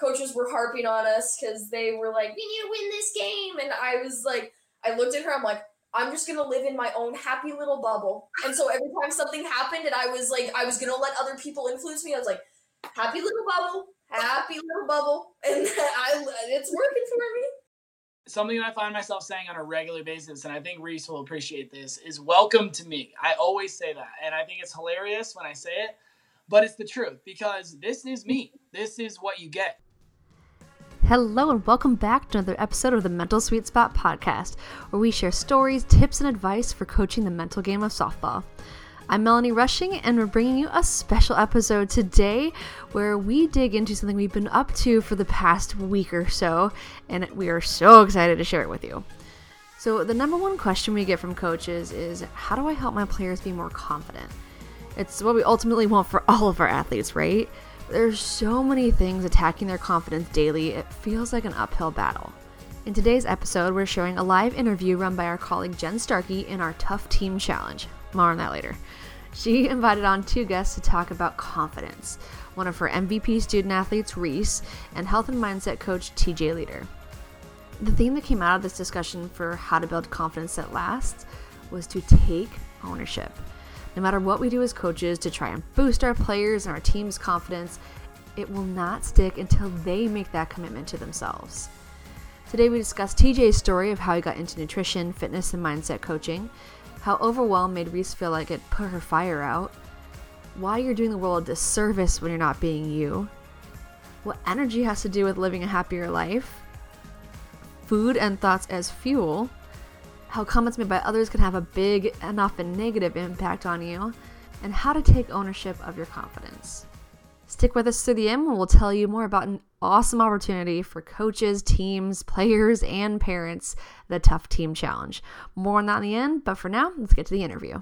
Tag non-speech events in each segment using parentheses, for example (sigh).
coaches were harping on us because they were like, "We need to win this game," and I was like, I looked at her, I'm like, I'm just gonna live in my own happy little bubble. And so every time something happened and I was like, I was gonna let other people influence me, I was like, happy little bubble, happy little bubble, and (laughs) I it's working for me. Something that I find myself saying on a regular basis, and I think Reese will appreciate this, is welcome to me. I always say that, and I think it's hilarious when I say it, but it's the truth because this is me. This is what you get. Hello, and welcome back to another episode of the Mental Sweet Spot podcast, where we share stories, tips, and advice for coaching the mental game of softball. I'm Melanie Rushing, and we're bringing you a special episode today where we dig into something we've been up to for the past week or so, and we are so excited to share it with you. So, the number one question we get from coaches is How do I help my players be more confident? It's what we ultimately want for all of our athletes, right? There's so many things attacking their confidence daily, it feels like an uphill battle. In today's episode, we're showing a live interview run by our colleague Jen Starkey in our Tough Team Challenge. More on that later. She invited on two guests to talk about confidence one of her MVP student athletes, Reese, and health and mindset coach, TJ Leader. The theme that came out of this discussion for how to build confidence that lasts was to take ownership. No matter what we do as coaches to try and boost our players and our team's confidence, it will not stick until they make that commitment to themselves. Today, we discuss TJ's story of how he got into nutrition, fitness, and mindset coaching, how overwhelm made Reese feel like it put her fire out, why you're doing the world a disservice when you're not being you, what energy has to do with living a happier life, food and thoughts as fuel, how comments made by others can have a big and often negative impact on you, and how to take ownership of your confidence. Stick with us through the end, and we'll tell you more about an awesome opportunity for coaches, teams, players, and parents the Tough Team Challenge. More on that in the end, but for now, let's get to the interview.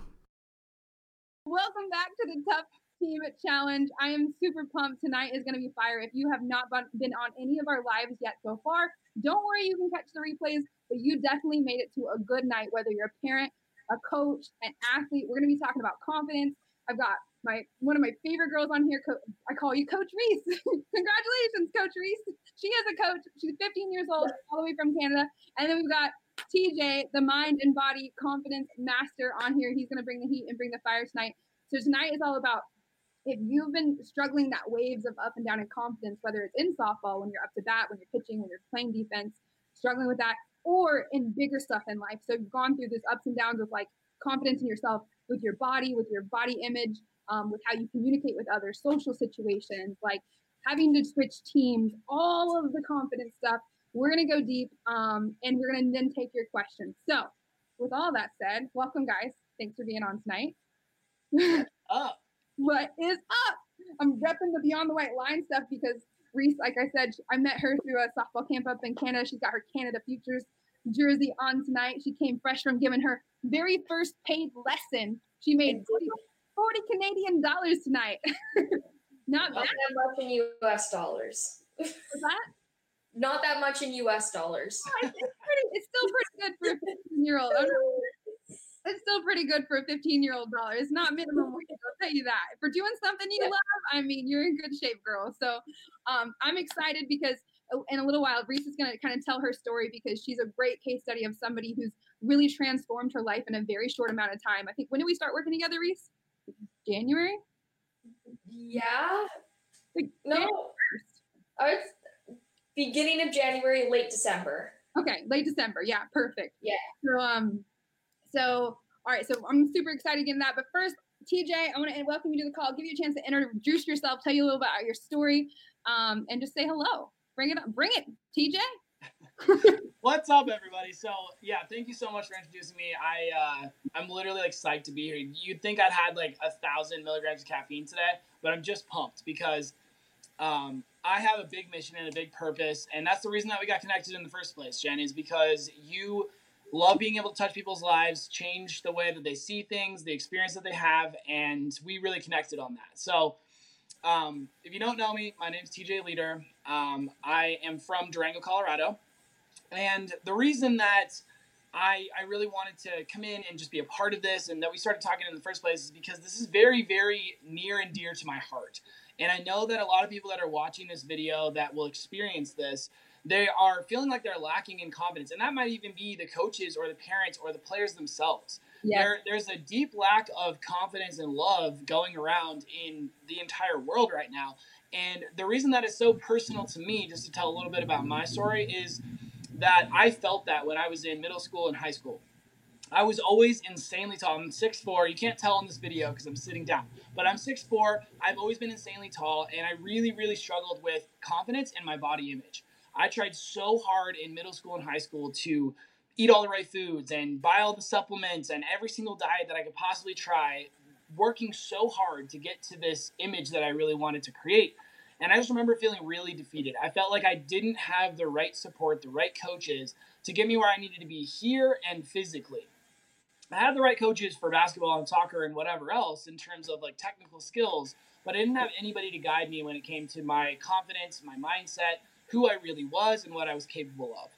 Welcome back to the Tough Team Challenge. I am super pumped. Tonight is going to be fire. If you have not been on any of our lives yet so far, don't worry, you can catch the replays but you definitely made it to a good night, whether you're a parent, a coach, an athlete. We're going to be talking about confidence. I've got my one of my favorite girls on here. Co- I call you Coach Reese. (laughs) Congratulations, Coach Reese. She is a coach. She's 15 years old, all the way from Canada. And then we've got TJ, the mind and body confidence master, on here. He's going to bring the heat and bring the fire tonight. So tonight is all about if you've been struggling that waves of up and down in confidence, whether it's in softball when you're up to bat, when you're pitching, when you're playing defense, struggling with that, or in bigger stuff in life. So you've gone through this ups and downs with like confidence in yourself, with your body, with your body image, um, with how you communicate with others, social situations, like having to switch teams, all of the confidence stuff. We're gonna go deep, um, and we're gonna then take your questions. So, with all that said, welcome, guys. Thanks for being on tonight. (laughs) up. What is up? I'm repping the Beyond the White Line stuff because Reese, like I said, I met her through a softball camp up in Canada. She's got her Canada Futures jersey on tonight. She came fresh from giving her very first paid lesson. She made 40, 40 Canadian dollars tonight. (laughs) Not, Not that much in US dollars. Was that? Not that much in US dollars. Oh, it's, pretty, it's still pretty good for a 15 year old. It's still pretty good for a 15 year old dollar. It's not minimum wage, I'll tell you that. For doing something you love, I mean, you're in good shape, girl. So um, I'm excited because Oh, in a little while, Reese is going to kind of tell her story because she's a great case study of somebody who's really transformed her life in a very short amount of time. I think when did we start working together, Reese? January? Yeah. Like, no. I was beginning of January, late December. Okay, late December. Yeah, perfect. Yeah. So um so all right, so I'm super excited to get getting that. But first, TJ, I want to welcome you to the call. Give you a chance to introduce yourself, tell you a little bit about your story, um, and just say hello. Bring it up. Bring it, TJ. (laughs) What's up, everybody? So yeah, thank you so much for introducing me. I uh, I'm literally like psyched to be here. You'd think I'd had like a thousand milligrams of caffeine today, but I'm just pumped because um, I have a big mission and a big purpose, and that's the reason that we got connected in the first place, Jen. Is because you love being able to touch people's lives, change the way that they see things, the experience that they have, and we really connected on that. So um, if you don't know me, my name is TJ Leader. Um, I am from Durango, Colorado. And the reason that I, I really wanted to come in and just be a part of this and that we started talking in the first place is because this is very, very near and dear to my heart. And I know that a lot of people that are watching this video that will experience this, they are feeling like they're lacking in confidence. And that might even be the coaches or the parents or the players themselves. Yeah. There, there's a deep lack of confidence and love going around in the entire world right now. And the reason that is so personal to me, just to tell a little bit about my story, is that I felt that when I was in middle school and high school. I was always insanely tall. I'm 6'4. You can't tell in this video because I'm sitting down, but I'm 6'4. I've always been insanely tall, and I really, really struggled with confidence and my body image. I tried so hard in middle school and high school to eat all the right foods and buy all the supplements and every single diet that I could possibly try, working so hard to get to this image that I really wanted to create. And I just remember feeling really defeated. I felt like I didn't have the right support, the right coaches to get me where I needed to be here and physically. I had the right coaches for basketball and soccer and whatever else in terms of like technical skills, but I didn't have anybody to guide me when it came to my confidence, my mindset, who I really was, and what I was capable of.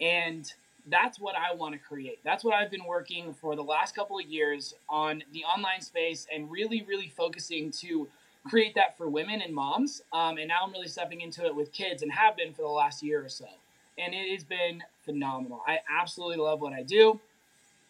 And that's what I want to create. That's what I've been working for the last couple of years on the online space and really, really focusing to create that for women and moms. Um, and now I'm really stepping into it with kids and have been for the last year or so. And it has been phenomenal. I absolutely love what I do.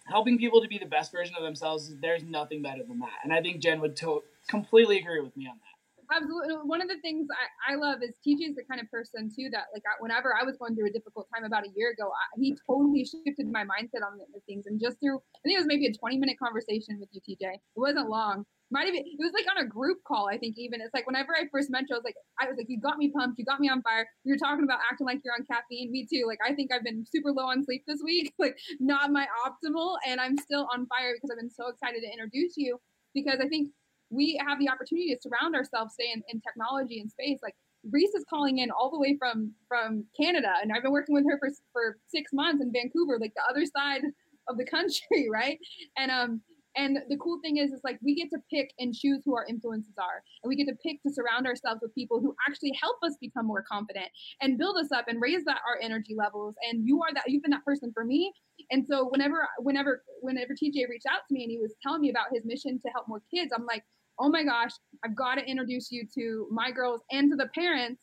Helping people to be the best version of themselves, there's nothing better than that. And I think Jen would to- completely agree with me on that absolutely one of the things I, I love is TJ is the kind of person too that like whenever I was going through a difficult time about a year ago, I, he totally shifted my mindset on the, the, things. And just through, I think it was maybe a 20 minute conversation with you, TJ. It wasn't long. Might even it was like on a group call. I think even it's like whenever I first met you, I was like, I was like, you got me pumped, you got me on fire. You were talking about acting like you're on caffeine. Me too. Like I think I've been super low on sleep this week, (laughs) like not my optimal, and I'm still on fire because I've been so excited to introduce you because I think we have the opportunity to surround ourselves, say, in, in technology and space. Like Reese is calling in all the way from from Canada, and I've been working with her for for six months in Vancouver, like the other side of the (laughs) country, right? And um, and the cool thing is, is like we get to pick and choose who our influences are, and we get to pick to surround ourselves with people who actually help us become more confident and build us up and raise that our energy levels. And you are that you've been that person for me. And so whenever, whenever, whenever TJ reached out to me and he was telling me about his mission to help more kids, I'm like, oh my gosh, I've got to introduce you to my girls and to the parents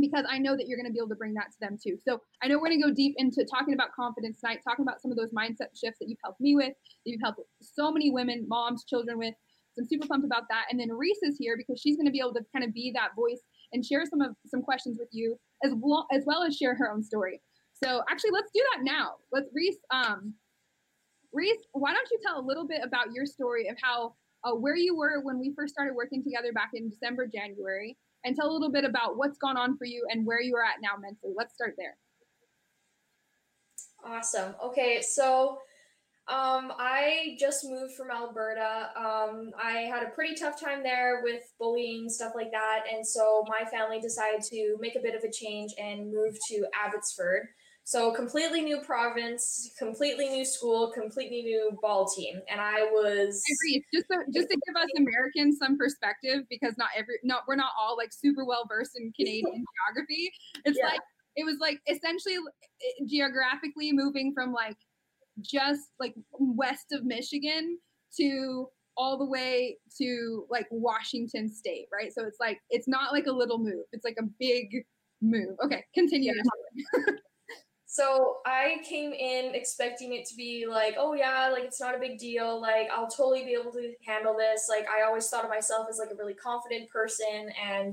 because I know that you're going to be able to bring that to them too. So I know we're going to go deep into talking about confidence tonight, talking about some of those mindset shifts that you've helped me with, that you've helped so many women, moms, children with. So I'm super pumped about that. And then Reese is here because she's going to be able to kind of be that voice and share some of some questions with you as well as well as share her own story. So actually, let's do that now. Let's Reese. Um, Reese, why don't you tell a little bit about your story of how uh, where you were when we first started working together back in December, January, and tell a little bit about what's gone on for you and where you are at now mentally. Let's start there. Awesome. Okay, so um, I just moved from Alberta. Um, I had a pretty tough time there with bullying, stuff like that. And so my family decided to make a bit of a change and move to Abbotsford. So completely new province, completely new school, completely new ball team, and I was. I agree. Just to, just to give us Americans some perspective, because not every not we're not all like super well versed in Canadian (laughs) geography. It's yeah. like it was like essentially eh, geographically moving from like just like west of Michigan to all the way to like Washington State, right? So it's like it's not like a little move; it's like a big move. Okay, continue. Yeah. (laughs) So I came in expecting it to be like, oh yeah, like it's not a big deal. Like I'll totally be able to handle this. Like I always thought of myself as like a really confident person, and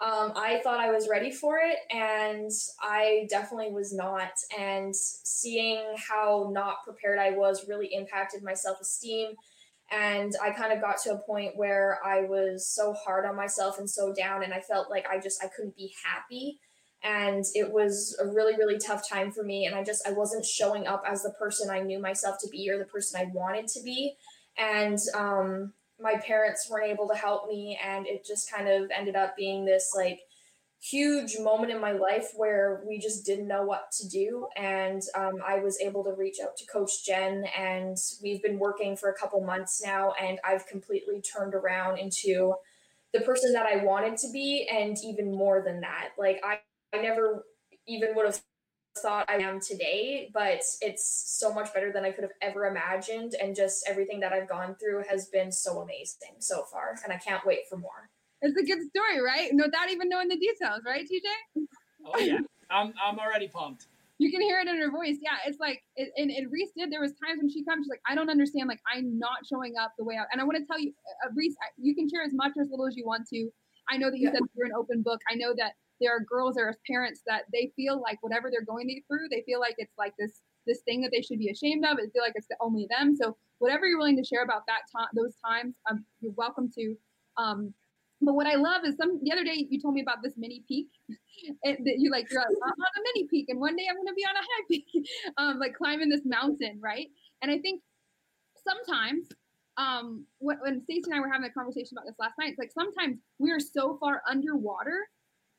um, I thought I was ready for it, and I definitely was not. And seeing how not prepared I was really impacted my self esteem. And I kind of got to a point where I was so hard on myself and so down, and I felt like I just I couldn't be happy and it was a really really tough time for me. And i just i wasn't showing up as the person i knew myself to be or the person i wanted to be. And um, my parents weren't able to help me. And it just kind of ended up being this like huge moment in my life where we just didn't know what to do. And um, i was able to reach out to coach jen. And we've been working for a couple months now. And i've completely turned around into the person that i wanted to be and even more than that. Like i I never even would have thought I am today, but it's so much better than I could have ever imagined. And just everything that I've gone through has been so amazing so far. And I can't wait for more. it's a good story, right? Without even knowing the details, right, TJ? Oh yeah, I'm I'm already pumped. You can hear it in her voice. Yeah, it's like, it, and, and Reese did. There was times when she comes, she's like, I don't understand. Like, I'm not showing up the way I. And I want to tell you, uh, Reese, you can share as much or as little as you want to. I know that you yeah. said you're an open book. I know that there are girls there or parents that they feel like whatever they're going through, they feel like it's like this this thing that they should be ashamed of. They feel like it's the, only them. So whatever you're willing to share about that time, those times, um, you're welcome to. Um, but what I love is some the other day you told me about this mini peak, (laughs) that you like you're on a mini peak, and one day I'm going to be on a high peak, (laughs) um, like climbing this mountain, right? And I think sometimes um, when, Stacey and I were having a conversation about this last night, it's like sometimes we are so far underwater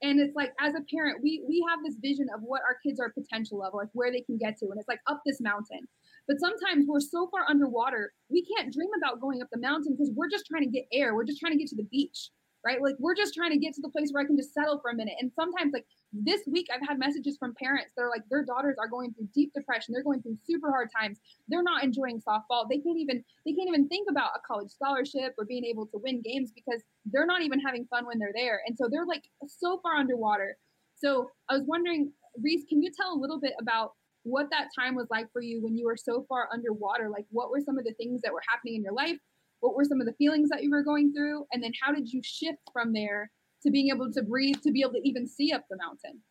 and it's like as a parent we we have this vision of what our kids are potential level like where they can get to and it's like up this mountain. But sometimes we're so far underwater we can't dream about going up the mountain because we're just trying to get air. We're just trying to get to the beach right? Like we're just trying to get to the place where i can just settle for a minute. And sometimes like this week I've had messages from parents that are like their daughters are going through deep depression. They're going through super hard times. They're not enjoying softball. They can't even they can't even think about a college scholarship or being able to win games because they're not even having fun when they're there. And so they're like so far underwater. So I was wondering, Reese, can you tell a little bit about what that time was like for you when you were so far underwater? Like what were some of the things that were happening in your life? What were some of the feelings that you were going through? And then how did you shift from there to being able to breathe, to be able to even see up the mountain?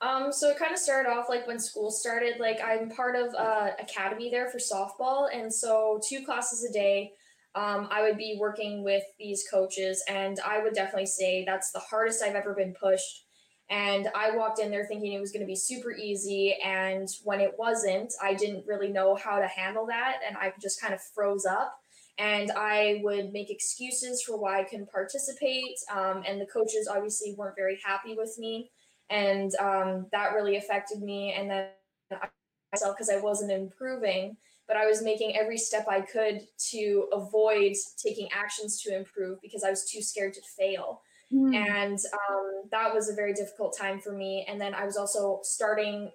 Um, so it kind of started off like when school started. Like I'm part of uh, academy there for softball, and so two classes a day. Um, I would be working with these coaches, and I would definitely say that's the hardest I've ever been pushed. And I walked in there thinking it was going to be super easy, and when it wasn't, I didn't really know how to handle that, and I just kind of froze up and I would make excuses for why I couldn't participate. Um, and the coaches obviously weren't very happy with me, and um, that really affected me. And then I, myself because I wasn't improving, but I was making every step I could to avoid taking actions to improve because I was too scared to fail. Mm. And um, that was a very difficult time for me. And then I was also starting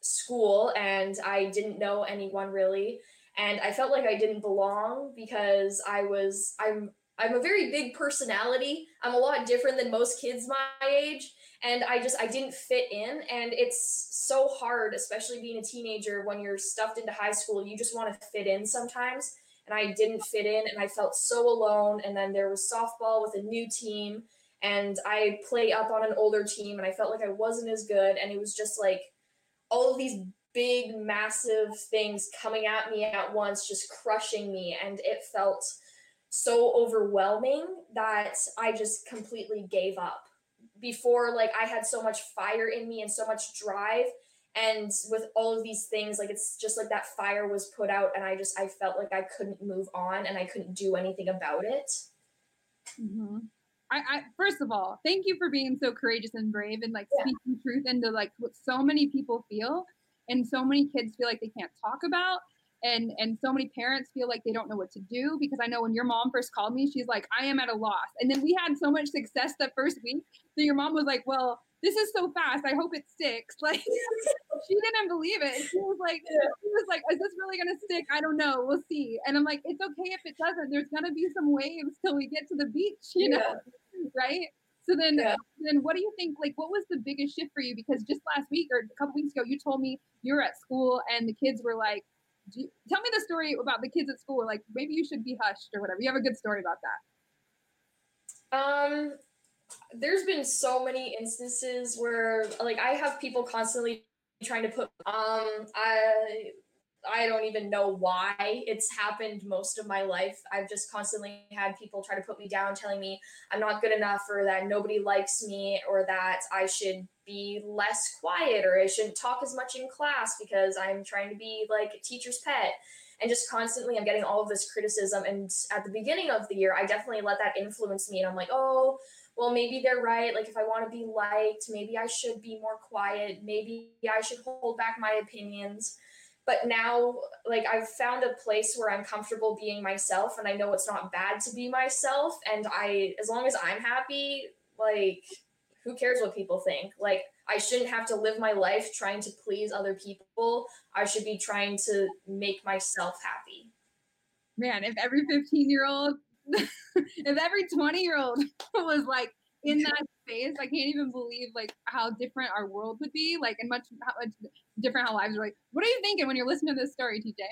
school and I didn't know anyone really and I felt like I didn't belong because I was I'm I'm a very big personality. I'm a lot different than most kids my age and I just I didn't fit in and it's so hard especially being a teenager when you're stuffed into high school you just want to fit in sometimes and I didn't fit in and I felt so alone and then there was softball with a new team and I play up on an older team and I felt like I wasn't as good and it was just like all of these big, massive things coming at me at once, just crushing me. And it felt so overwhelming that I just completely gave up. Before, like, I had so much fire in me and so much drive. And with all of these things, like, it's just like that fire was put out, and I just, I felt like I couldn't move on and I couldn't do anything about it. Mm-hmm. I, I, first of all, thank you for being so courageous and brave and like yeah. speaking truth into like what so many people feel and so many kids feel like they can't talk about and and so many parents feel like they don't know what to do because i know when your mom first called me she's like i am at a loss. And then we had so much success that first week that your mom was like well this is so fast. I hope it sticks. (laughs) Like she didn't believe it. She was like she was like is this really gonna stick? I don't know. We'll see. And i'm like it's okay if it doesn't. There's gonna be some waves till we get to the beach you yeah. know? (laughs) Right so then, yeah. then what do you think? Like, what was the biggest shift for you? Because just last week or a couple weeks ago, you told me you were at school and the kids were like, you, "Tell me the story about the kids at school. Like, maybe you should be hushed or whatever." You have a good story about that. Um, there's been so many instances where, like, I have people constantly trying to put. Um, I I don't even know why it's happened most of my life. I've just constantly had people try to put me down, telling me I'm not good enough, or that nobody likes me, or that I should be less quiet, or I shouldn't talk as much in class because I'm trying to be like a teacher's pet. And just constantly, I'm getting all of this criticism. And at the beginning of the year, I definitely let that influence me. And I'm like, oh, well, maybe they're right. Like, if I want to be liked, maybe I should be more quiet. Maybe I should hold back my opinions but now like i've found a place where i'm comfortable being myself and i know it's not bad to be myself and i as long as i'm happy like who cares what people think? Like i shouldn't have to live my life trying to please other people. I should be trying to make myself happy. Man if every 15 year old (laughs) if every 20 year old (laughs) was like in that space, I can't even believe like how different our world would be, like and much how much different how lives are like. What are you thinking when you're listening to this story, TJ?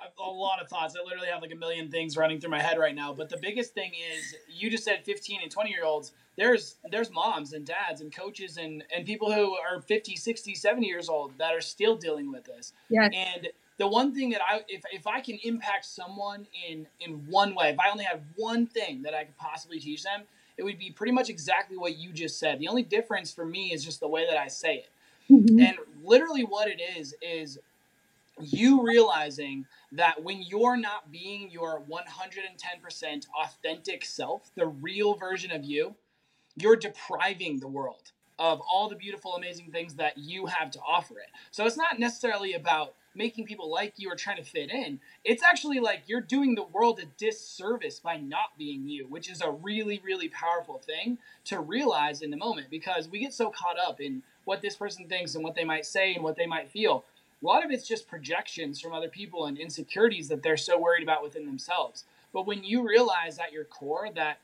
I have a lot of thoughts. I literally have like a million things running through my head right now. But the biggest thing is you just said 15 and 20 year olds. There's there's moms and dads and coaches and and people who are 50, 60, 70 years old that are still dealing with this. Yes. And the one thing that I if if I can impact someone in in one way, if I only had one thing that I could possibly teach them, it would be pretty much exactly what you just said. The only difference for me is just the way that I say it. Mm-hmm. And literally what it is is you realizing that when you're not being your 110% authentic self, the real version of you, you're depriving the world of all the beautiful, amazing things that you have to offer it. So it's not necessarily about making people like you or trying to fit in. It's actually like you're doing the world a disservice by not being you, which is a really, really powerful thing to realize in the moment because we get so caught up in what this person thinks and what they might say and what they might feel a lot of it's just projections from other people and insecurities that they're so worried about within themselves. But when you realize at your core that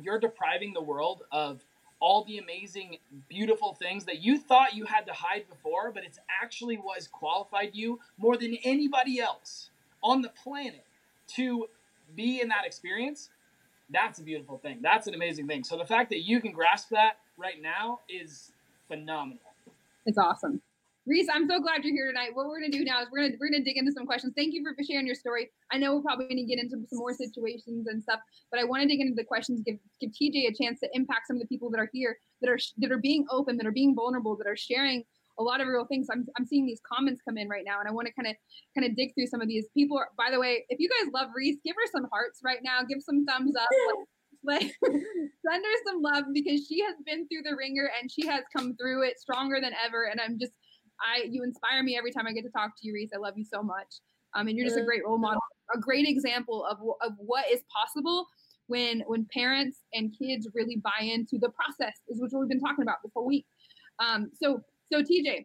you're depriving the world of all the amazing, beautiful things that you thought you had to hide before, but it's actually was qualified you more than anybody else on the planet to be in that experience, that's a beautiful thing. That's an amazing thing. So the fact that you can grasp that right now is phenomenal. It's awesome. Reese, I'm so glad you're here tonight. What we're gonna do now is we're gonna we're gonna dig into some questions. Thank you for sharing your story. I know we're probably gonna get into some more situations and stuff, but I want to dig into the questions, give give TJ a chance to impact some of the people that are here, that are that are being open, that are being vulnerable, that are sharing a lot of real things. I'm, I'm seeing these comments come in right now, and I want to kind of kind of dig through some of these. People, are, by the way, if you guys love Reese, give her some hearts right now. Give some thumbs up. (laughs) Like, like send her some love because she has been through the ringer and she has come through it stronger than ever. And I'm just I you inspire me every time I get to talk to you, Reese. I love you so much. Um, and you're just a great role model, a great example of of what is possible when when parents and kids really buy into the process, is which we've been talking about this whole week. Um, so so TJ,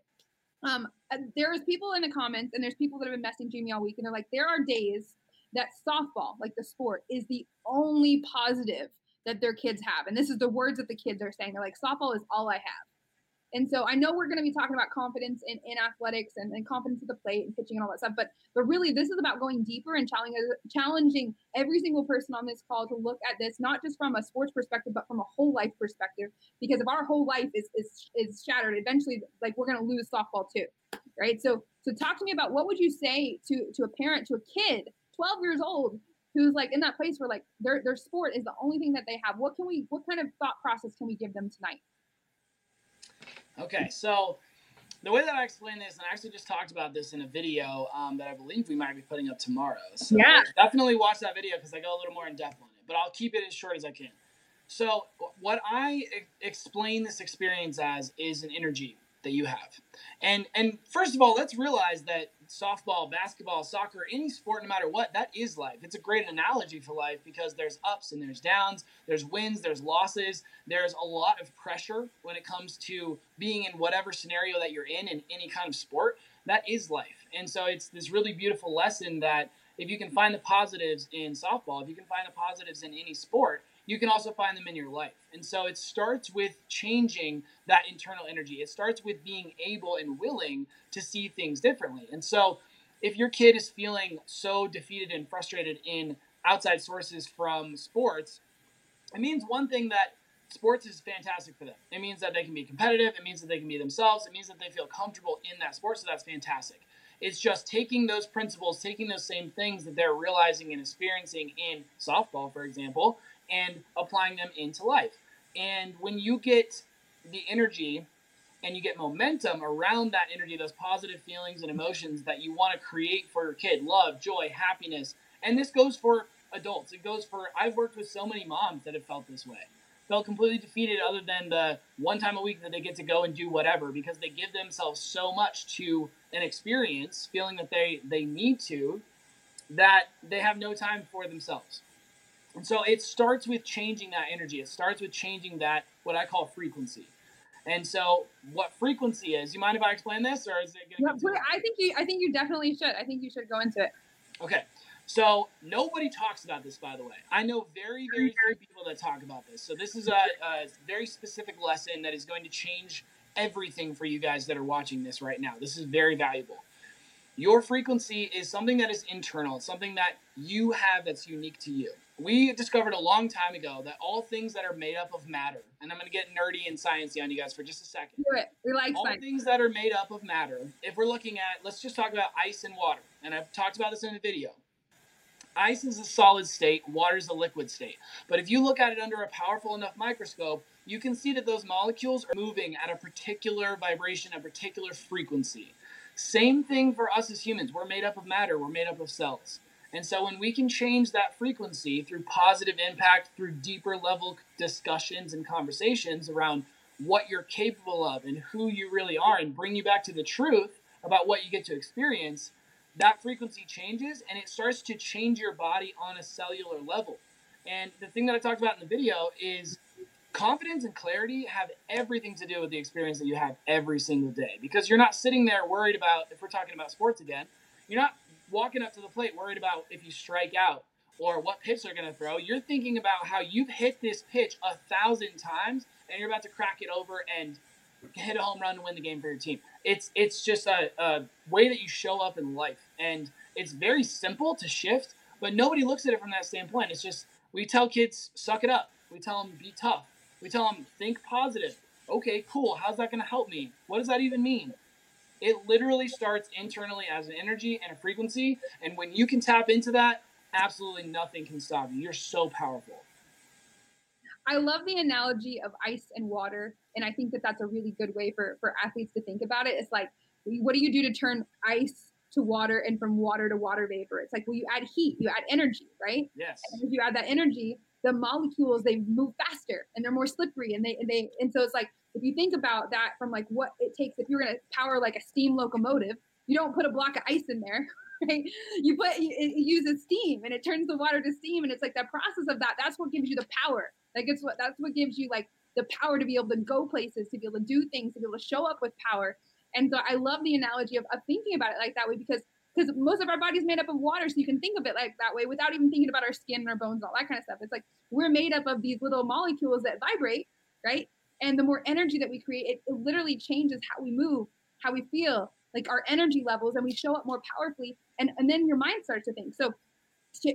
um, uh, there's people in the comments and there's people that have been messaging me all week, and they're like, there are days that softball, like the sport, is the only positive that their kids have. And this is the words that the kids are saying. They're like, softball is all I have. And so I know we're going to be talking about confidence in, in athletics and, and confidence at the plate and pitching and all that stuff, but but really this is about going deeper and challenging challenging every single person on this call to look at this not just from a sports perspective, but from a whole life perspective. Because if our whole life is is, is shattered, eventually like we're going to lose softball too, right? So so talk to me about what would you say to to a parent to a kid, 12 years old, who's like in that place where like their their sport is the only thing that they have. What can we what kind of thought process can we give them tonight? Okay, so the way that I explain this, and I actually just talked about this in a video um, that I believe we might be putting up tomorrow. So yeah. definitely watch that video because I go a little more in depth on it, but I'll keep it as short as I can. So, what I explain this experience as is an energy that you have. And and first of all, let's realize that softball, basketball, soccer, any sport, no matter what, that is life. It's a great analogy for life because there's ups and there's downs, there's wins, there's losses, there's a lot of pressure when it comes to being in whatever scenario that you're in in any kind of sport. That is life. And so it's this really beautiful lesson that if you can find the positives in softball, if you can find the positives in any sport, you can also find them in your life. And so it starts with changing that internal energy. It starts with being able and willing to see things differently. And so if your kid is feeling so defeated and frustrated in outside sources from sports, it means one thing that sports is fantastic for them. It means that they can be competitive, it means that they can be themselves, it means that they feel comfortable in that sport, so that's fantastic. It's just taking those principles, taking those same things that they're realizing and experiencing in softball, for example, and applying them into life. And when you get the energy and you get momentum around that energy, those positive feelings and emotions that you want to create for your kid love, joy, happiness. And this goes for adults. It goes for, I've worked with so many moms that have felt this way. Felt completely defeated, other than the one time a week that they get to go and do whatever because they give themselves so much to an experience, feeling that they, they need to, that they have no time for themselves. And so it starts with changing that energy. It starts with changing that what I call frequency. And so, what frequency is? You mind if I explain this, or is it? Going to I think you. I think you definitely should. I think you should go into it. Okay. So nobody talks about this, by the way. I know very, very few people that talk about this. So this is a, a very specific lesson that is going to change everything for you guys that are watching this right now. This is very valuable. Your frequency is something that is internal, something that you have that's unique to you. We discovered a long time ago that all things that are made up of matter, and I'm going to get nerdy and sciencey on you guys for just a second. Do it. We like all science. things that are made up of matter. If we're looking at, let's just talk about ice and water, and I've talked about this in a video. Ice is a solid state, water is a liquid state. But if you look at it under a powerful enough microscope, you can see that those molecules are moving at a particular vibration, a particular frequency. Same thing for us as humans. We're made up of matter, we're made up of cells. And so when we can change that frequency through positive impact, through deeper level discussions and conversations around what you're capable of and who you really are, and bring you back to the truth about what you get to experience, that frequency changes and it starts to change your body on a cellular level. And the thing that I talked about in the video is confidence and clarity have everything to do with the experience that you have every single day. Because you're not sitting there worried about if we're talking about sports again you're not walking up to the plate worried about if you strike out or what pitch they're going to throw. You're thinking about how you've hit this pitch a thousand times and you're about to crack it over and hit a home run to win the game for your team. It's it's just a, a way that you show up in life. And it's very simple to shift but nobody looks at it from that standpoint. It's just we tell kids suck it up. We tell them be tough we tell them, think positive. Okay, cool. How's that going to help me? What does that even mean? It literally starts internally as an energy and a frequency. And when you can tap into that, absolutely nothing can stop you. You're so powerful. I love the analogy of ice and water. And I think that that's a really good way for, for athletes to think about it. It's like, what do you do to turn ice to water and from water to water vapor? It's like, well, you add heat, you add energy, right? Yes. And if you add that energy, the molecules they move faster and they're more slippery and they and they and so it's like if you think about that from like what it takes if you're going to power like a steam locomotive you don't put a block of ice in there (laughs) right? You put it, uses steam and it turns the water to steam and it's like that process of that that's what gives you the power. Like it's what that's what gives you like the power to be able to go places to be able to do things to be able to show up with power. And so i love the analogy of, of thinking about it like that way because because most of our body's made up of water so you can think of it like that way without even thinking about our skin and our bones and all that kind of stuff. It's like we're made up of these little molecules that vibrate right? And the more energy that we create it, it literally changes how we move how we feel like our energy levels and we show up more powerfully and and then your mind starts to think. So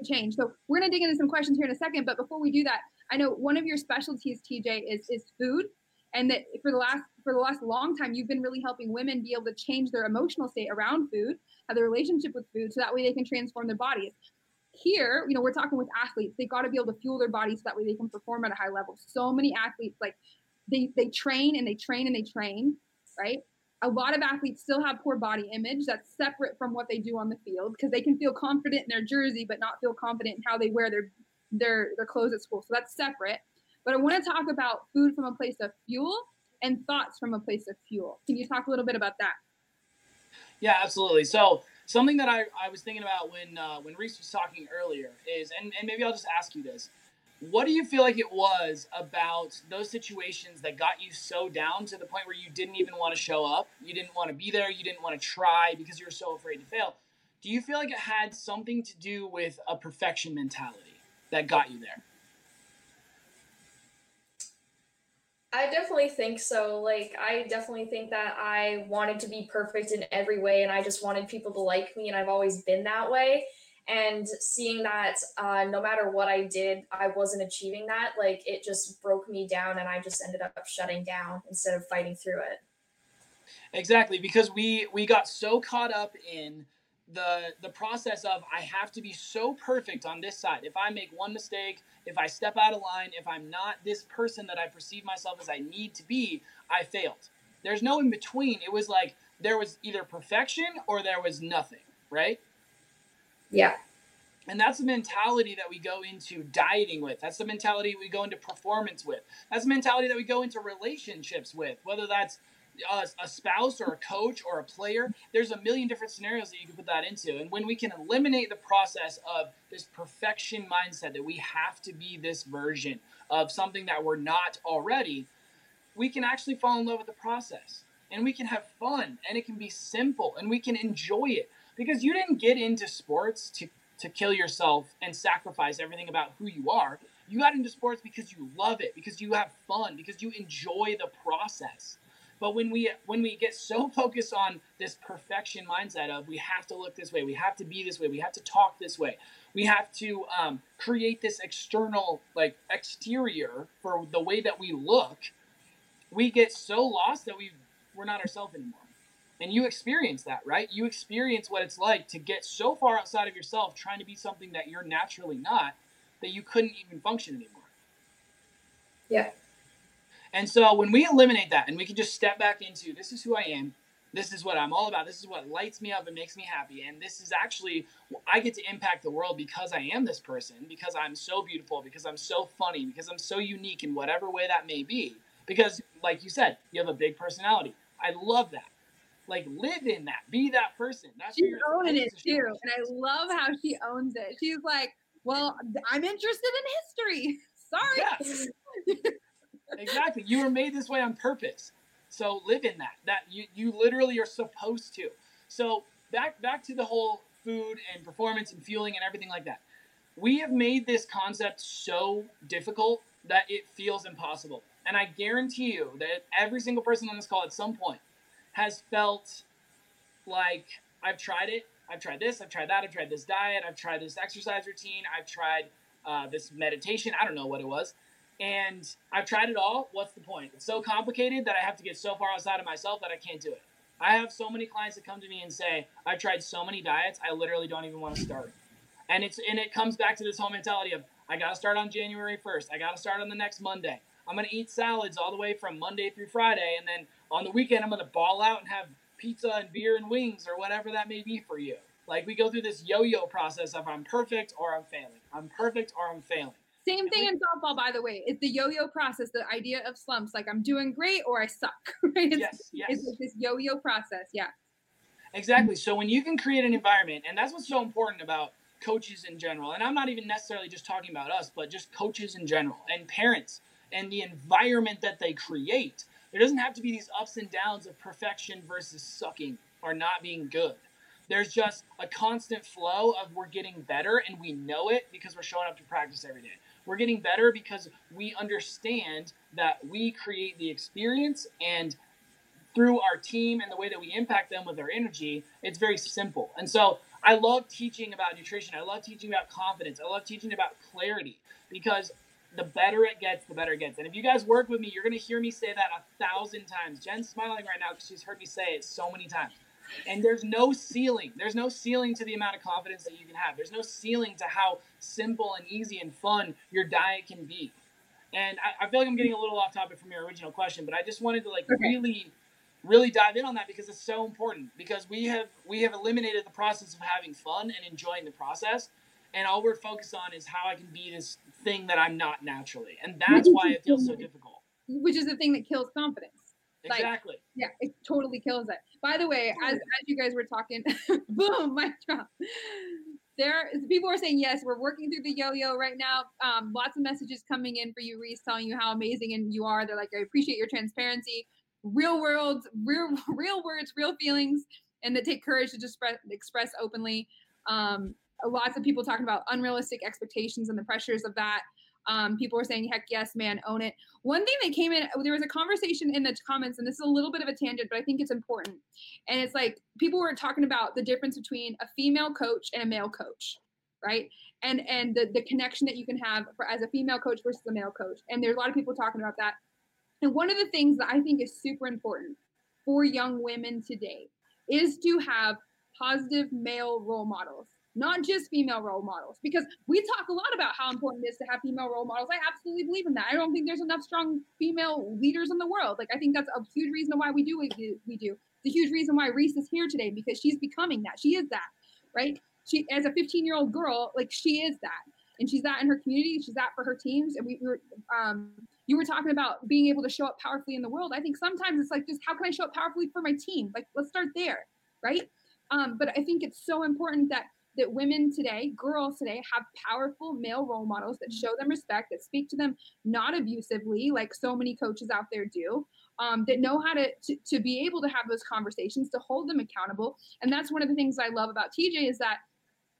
change. So we're going to dig into some questions here in a second but before we do that i know one of your specialties tj is is food and that for the last for the last long time you've been really helping women be able to change their emotional state around food have their relationship with food so that way they can transform their bodies. Here you know we're talking with athletes. They got to be able to fuel their bodies so that way they can perform at a high level. So many athletes like they they train and they train and they train right? A lot of athletes still have poor body image that's separate from what they do on the field because they can feel confident in their jersey but not feel confident in how they wear their their their clothes at school. So that's separate but i want to talk about food from a place of fuel and thoughts from a place of fuel can you talk a little bit about that yeah, absolutely. So something that I, I was thinking about when uh, when Reese was talking earlier is, and, and maybe I'll just ask you this. What do you feel like it was about those situations that got you so down to the point where you didn't even want to show up? You didn't want to be there. You didn't want to try because you were so afraid to fail. Do you feel like it had something to do with a perfection mentality that got you there? I definitely think so. Like, I definitely think that I wanted to be perfect in every way, and I just wanted people to like me, and I've always been that way. And seeing that uh, no matter what I did, I wasn't achieving that, like, it just broke me down, and I just ended up shutting down instead of fighting through it. Exactly, because we we got so caught up in the the process of I have to be so perfect on this side. If I make one mistake, if I step out of line, if I'm not this person that I perceive myself as I need to be, I failed. There's no in between. It was like there was either perfection or there was nothing, right? Yeah. And that's the mentality that we go into dieting with. That's the mentality we go into performance with. That's the mentality that we go into relationships with, whether that's a, a, spouse or a coach or a player. There's a million different scenarios that you can put that into. And when we can eliminate the process of this perfection mindset that we have to be this version of something that we're not already, we can actually fall in love with the process and we can have fun and it can be simple and we can enjoy it because you didn't get into sports to to kill yourself and sacrifice everything about who you are. You got into sports because you love it, because you have fun, because you enjoy the process. But when we when we get so focused on this perfection mindset of we have to look this way, we have to be this way, we have to talk this way, we have to um, create this external like exterior for the way that we look, we get so lost that we we're not ourselves anymore. And you experience that, right? You experience what it's like to get so far outside of yourself trying to be something that you're naturally not that you couldn't even function anymore. Yeah. And so when we eliminate that and we can just step back into this is who I am, this is what I'm all about, this is what lights me up and makes me happy, and this is actually I get to impact the world because I am this person, because I'm so beautiful, because I'm so funny, because I'm so unique in whatever way that may be. Because, like you said, you have a big personality. I love that. Like live in that, be that person. That's She's owning it too, and I love how she owns it. She's like, "Well, I'm interested in history. (laughs) Sorry." Yes. (laughs) exactly. You were made this way on purpose. So live in that. That you, you literally are supposed to. So back back to the whole food and performance and fueling and everything like that. We have made this concept so difficult that it feels impossible. And I guarantee you that every single person on this call at some point has felt like I've tried it. I've tried this. I've tried that. I've tried this diet. I've tried this exercise routine. I've tried uh, this meditation. I don't know what it was and I've tried it all. What's the point? It's so complicated that I have to get so far outside of myself that I can't do it. I have so many clients that come to me and say, I've tried so many diets, I literally don't even want to start. And it's and it comes back to this whole mentality of I gotta start on January 1st. I gotta start on the next Monday. I'm gonna eat salads all the way from Monday through Friday, and then on the weekend I'm gonna ball out and have pizza and beer and wings or whatever that may be for you. Like we go through this yo-yo process of I'm perfect or I'm failing. I'm perfect or I'm failing. Same thing in softball, by the way. It's the yo-yo process, the idea of slumps. Like I'm doing great or I suck. (laughs) Right? It's, yes, yes. It's this yo-yo process. Yeah. Exactly. So when you can create an environment, and that's what's so important about coaches in general, and I'm not even necessarily just talking about us, but just coaches in general and parents and the environment that they create. There doesn't have to be these ups and downs of perfection versus sucking or not being good. There's just a constant flow of we're getting better and we know it because we're showing up to practice every day. We're getting better because we understand that we create the experience and through our team and the way that we impact them with our energy, it's very simple. And so I love teaching about nutrition. I love teaching about confidence. I love teaching about clarity because the better it gets, the better it gets. And if you guys work with me, you're going to hear me say that a thousand times. Jen's smiling right now because she's heard me say it so many times. And there's no ceiling. There's no ceiling to the amount of confidence that you can have. There's no ceiling to how simple and easy and fun your diet can be. And I, I feel like I'm getting a little off topic from your original question, but I just wanted to like okay. really, really dive in on that because it's so important. Because we have we have eliminated the process of having fun and enjoying the process, and all we're focused on is how I can be this thing that I'm not naturally, and that's why it feels so difficult. Which is the thing that kills confidence. Exactly. Like, yeah, it totally kills it. By the way, as, as you guys were talking, (laughs) boom, mic drop. There, people are saying yes. We're working through the yo-yo right now. Um, lots of messages coming in for you, Reese, telling you how amazing and you are. They're like, I appreciate your transparency, real world, real, (laughs) real words, real feelings, and that take courage to just express, express openly. Um, lots of people talking about unrealistic expectations and the pressures of that. Um, people were saying, heck yes, man, own it. One thing that came in, there was a conversation in the comments, and this is a little bit of a tangent, but I think it's important. And it's like people were talking about the difference between a female coach and a male coach, right? And and the, the connection that you can have for, as a female coach versus a male coach. And there's a lot of people talking about that. And one of the things that I think is super important for young women today is to have positive male role models not just female role models, because we talk a lot about how important it is to have female role models. I absolutely believe in that. I don't think there's enough strong female leaders in the world. Like I think that's a huge reason why we do what we do. The huge reason why Reese is here today because she's becoming that. She is that, right? She as a 15 year old girl, like she is that, and she's that in her community. She's that for her teams. And we were, um, you were talking about being able to show up powerfully in the world. I think sometimes it's like just how can I show up powerfully for my team? Like let's start there, right? Um, but I think it's so important that that women today, girls today, have powerful male role models that show them respect, that speak to them not abusively, like so many coaches out there do, um, that know how to, to, to be able to have those conversations, to hold them accountable. And that's one of the things I love about TJ is that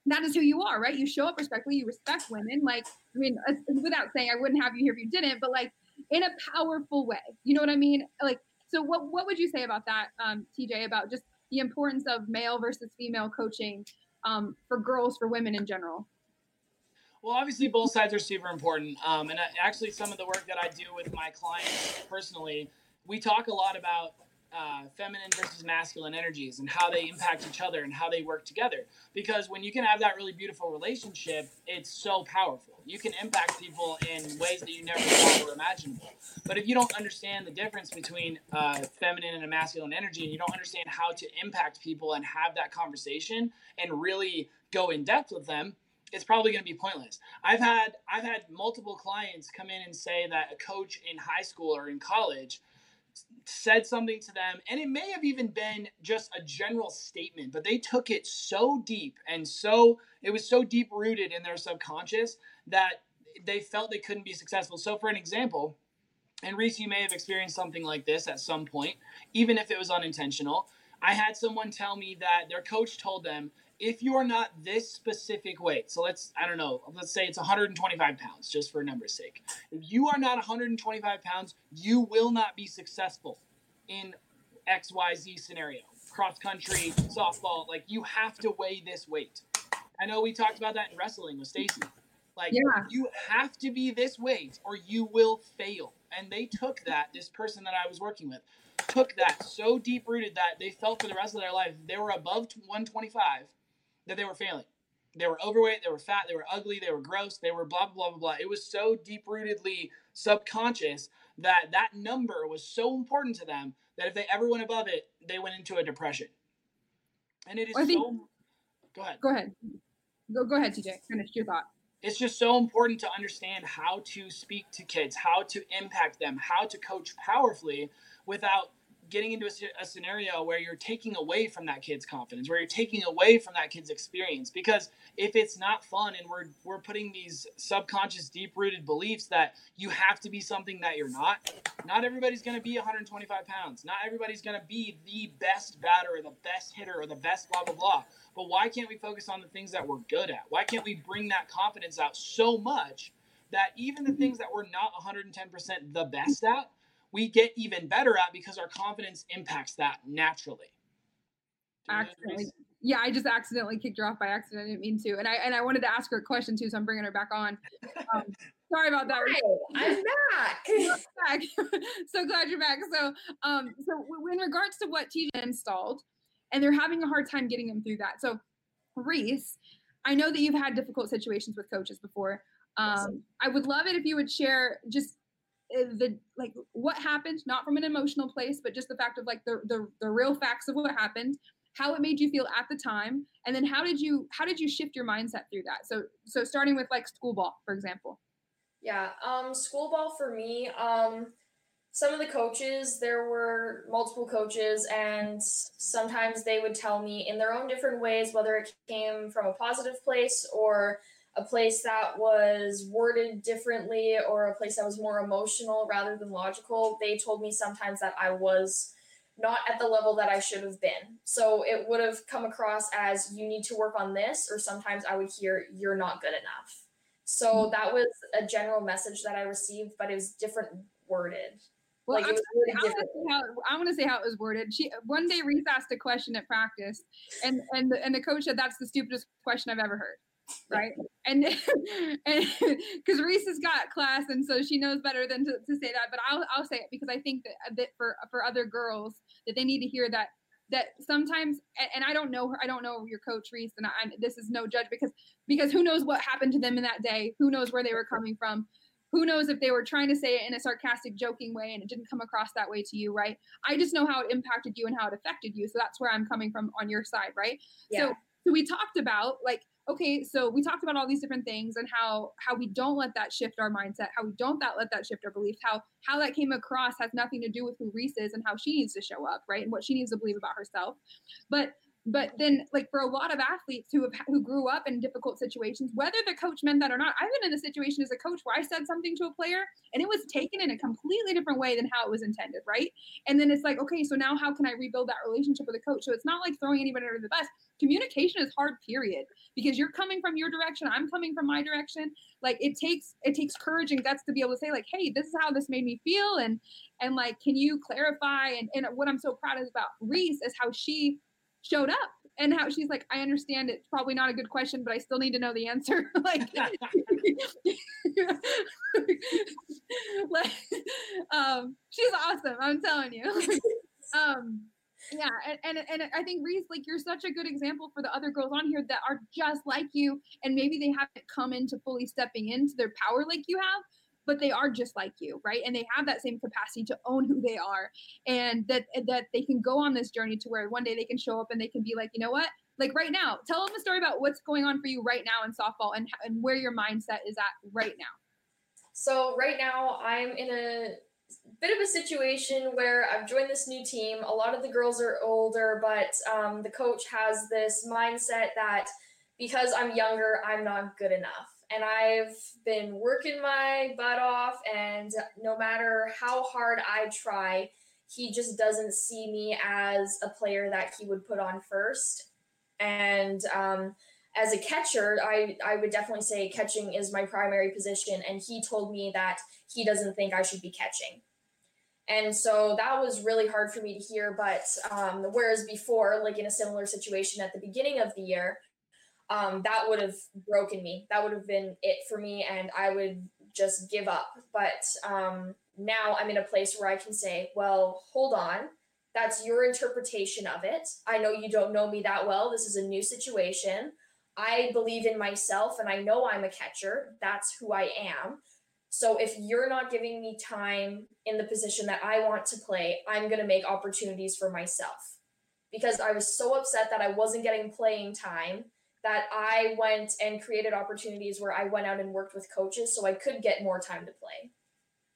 that is who you are, right? You show up respectfully, you respect women. Like, I mean, without saying I wouldn't have you here if you didn't, but like in a powerful way. You know what I mean? Like, so what what would you say about that, um, TJ, about just the importance of male versus female coaching um, for girls, for women in general? Well, obviously, both sides are super important. Um, and actually, some of the work that I do with my clients personally, we talk a lot about uh, feminine versus masculine energies and how they impact each other and how they work together. Because when you can have that really beautiful relationship, it's so powerful. You can impact people in ways that you never thought were imaginable. But if you don't understand the difference between uh, feminine and a masculine energy, and you don't understand how to impact people and have that conversation and really go in depth with them, it's probably going to be pointless. I've had I've had multiple clients come in and say that a coach in high school or in college said something to them and it may have even been just a general statement but they took it so deep and so it was so deep rooted in their subconscious that they felt they couldn't be successful. So for an example and reese you may have experienced something like this at some point even if it was unintentional i had someone tell me that their coach told them if you're not this specific weight, so let's, I don't know, let's say it's 125 pounds, just for number's sake. If you are not 125 pounds, you will not be successful in XYZ scenario. Cross country, softball, like you have to weigh this weight. I know we talked about that in wrestling with Stacy. Like yeah. you have to be this weight or you will fail. And they took that, this person that I was working with, took that so deep rooted that they felt for the rest of their life they were above 125 that they were failing. They were overweight, they were fat, they were ugly, they were gross, they were blah, blah, blah, blah. It was so deep rootedly subconscious that that number was so important to them that if they ever went above it, they went into a depression. And it is think, so. Go ahead. Go ahead. Go, go ahead, TJ. Finish your thought. It's just so important to understand how to speak to kids, how to impact them, how to coach powerfully without getting into a, a, scenario where you're taking away from that kid's confidence, where you're taking away from that kid's experience. Because if it's not fun and we're we're putting these subconscious, deep rooted beliefs that you have to be something that you're not, not everybody's going to be 125 pounds. Not everybody's going to be the best batter or the best hitter or the best blah blah blah. But why can't we focus on the things that we're good at? Why can't we bring that confidence out so much that even the things that we're not 110% the best at? We get even better at because our confidence impacts that naturally. Accidentally. Yeah, I just accidentally kicked her off by accident. I didn't mean to, and I and I wanted to ask her a question too, so I'm bringing her back on. Um, (laughs) sorry about that. I'm back. (laughs) (laughs) so glad you're back. So, um, so in regards to what TJ installed, and they're having a hard time getting them through that. So, Reese, I know that you've had difficult situations with coaches before. Um, I would love it if you would share just the like what happened not from an emotional place but just the fact of like the, the the real facts of what happened how it made you feel at the time and then how did you how did you shift your mindset through that? So so starting with like school ball for example. Yeah um school ball for me um some of the coaches there were multiple coaches and sometimes they would tell me in their own different ways whether it came from a positive place or a place that was worded differently or a place that was more emotional rather than logical, they told me sometimes that I was not at the level that I should have been. So it would have come across as you need to work on this, or sometimes I would hear you're not good enough. So mm-hmm. that was a general message that I received, but it was different worded. Well, like I want to say how it was worded. She one day Reese asked a question at practice, and and the, and the coach said that's the stupidest question I've ever heard right? (laughs) And (laughs) and (laughs) because Reese has got class, and so she knows better than to, to say that. But I'll I'll say it because I think that that for for other girls that they need to hear that that sometimes and I don't know her I don't know your coach Reese and I, this is no judge because because who knows what happened to them in that day who knows where they were coming from who knows if they were trying to say it in a sarcastic joking way and it didn't come across that way to you right I just know how it impacted you and how it affected you so that's where I'm coming from on your side right yeah. so so we talked about like okay so we talked about all these different things and how how we don't let that shift our mindset how we don't that let that shift our beliefs how how that came across has nothing to do with who reese is and how she needs to show up right and what she needs to believe about herself. But but then like for a lot of athletes who have who grew up in difficult situations whether the coach meant that or not i've been in a situation as a coach where i said something to a player and it was taken in a completely different way than how it was intended right? And then it's like okay so now how can i rebuild that relationship with a coach? So it's not like throwing anybody under the bus. Communication is hard period because you're coming from your direction i'm coming from my direction. Like it takes it takes courage and guts to be able to say like hey this is how this made me feel. And and like can you clarify? And, and what i'm so proud about reese is how she showed up and how she's like, I understand it's probably not a good question, but I still need to know the answer. (laughs) (laughs) like, um, she's awesome. I'm telling you. (laughs) um, yeah, and, and and I think Reese, like you're such a good example for the other girls on here that are just like you, and maybe they haven't come into fully stepping into their power like you have, but they are just like you right? And they have that same capacity to own who they are and that that they can go on this journey to where one day they can show up and they can be like you know what? Like right now tell them a story about what's going on for you right now in softball and, and where your mindset is at right now. So right now i'm in a bit of a situation where I've joined this new team. A lot of the girls are older, but um, the coach has this mindset that because I'm younger, I'm not good enough and I've been working my butt off. And no matter how hard I try, he just doesn't see me as a player that he would put on first. And um, as a catcher, I, I would definitely say catching is my primary position. And he told me that he doesn't think I should be catching. And so that was really hard for me to hear. But um, whereas before, like in a similar situation at the beginning of the year, um, that would have broken me. That would have been it for me, and I would just give up. But um, now I'm in a place where I can say, well, hold on. That's your interpretation of it. I know you don't know me that well. This is a new situation. I believe in myself and I know I'm a catcher. That's who I am. So if you're not giving me time in the position that I want to play, I'm going to make opportunities for myself. Because I was so upset that I wasn't getting playing time that I went and created opportunities where I went out and worked with coaches so I could get more time to play.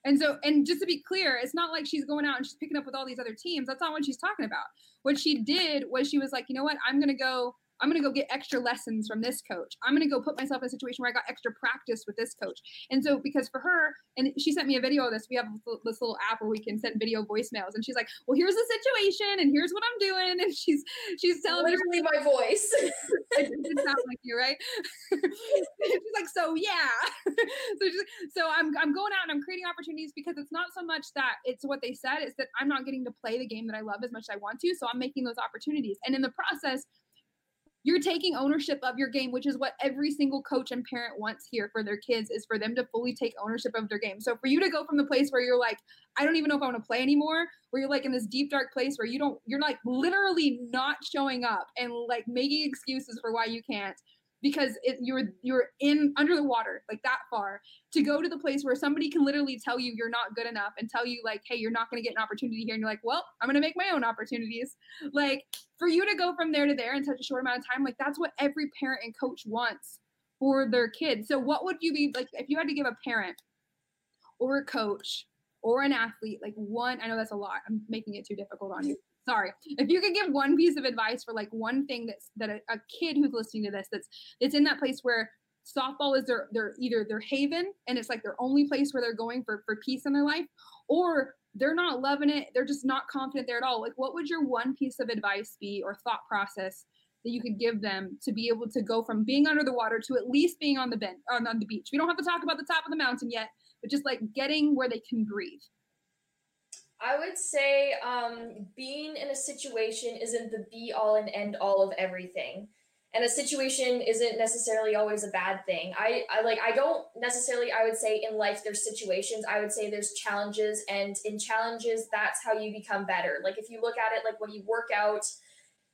And so, and just to be clear, it's not like she's going out and she's picking up with all these other teams. That's not what she's talking about. What she did was she was like, you know what? I'm going to go I'm going to go get extra lessons from this coach. I'm going to go put myself in a situation where I got extra practice with this coach. And so, because for her, and she sent me a video of this, we have this little app where we can send video voicemails. And she's like, well, here's the situation and here's what I'm doing. (laughs) And she's, she's telling Literally me. my voice. (laughs) it didn't sound like you, right? (laughs) she's like, so yeah. so, she's, so I'm, I'm going out and I'm creating opportunities because it's not so much that it's what they said, it's that I'm not getting to play the game that I love as much as I want to. So I'm making those opportunities. And in the process, you're taking ownership of your game which is what every single coach and parent wants here for their kids is for them to fully take ownership of their game. So for you to go from the place where you're like i don't even know if i want to play anymore where you're like in this deep dark place where you don't you're like literally not showing up and like making excuses for why you can't because it, you're you're in under the water like that far to go to the place where somebody can literally tell you you're not good enough and tell you like hey you're not going to get an opportunity here and you're like well i'm going to make my own opportunities. Like for you to go from there to there in such a short amount of time like that's what every parent and coach wants for their kids. So what would you be like if you had to give a parent or a coach or an athlete like one i know that's a lot i'm making it too difficult on you sorry. If you could give one piece of advice for like one thing that's that a, a kid who's listening to this that's it's in that place where softball is their their either their haven and it's like their only place where they're going for for peace in their life or they're not loving it they're just not confident there at all like what would your one piece of advice be or thought process that you could give them to be able to go from being under the water to at least being on the bench on the beach? We don't have to talk about the top of the mountain yet but just like getting where they can breathe I would say um, being in a situation isn't the be all and end all of everything. And a situation isn't necessarily always a bad thing. I, I like I don't necessarily I would say in life there's situations. I would say there's challenges and in challenges that's how you become better. Like if you look at it like when you work out,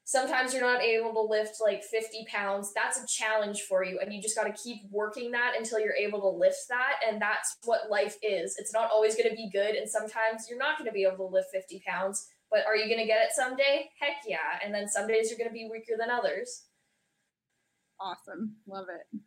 sometimes you're not able to lift like 50 pounds. That's a challenge for you and you just got to keep working that until you're able to lift that and that's what life is. It's not always going to be good and sometimes you're not going to be able to lift 50 pounds but are you going to get it someday? Heck yeah and then some days you're going to be weaker than others. Awesome. Love it.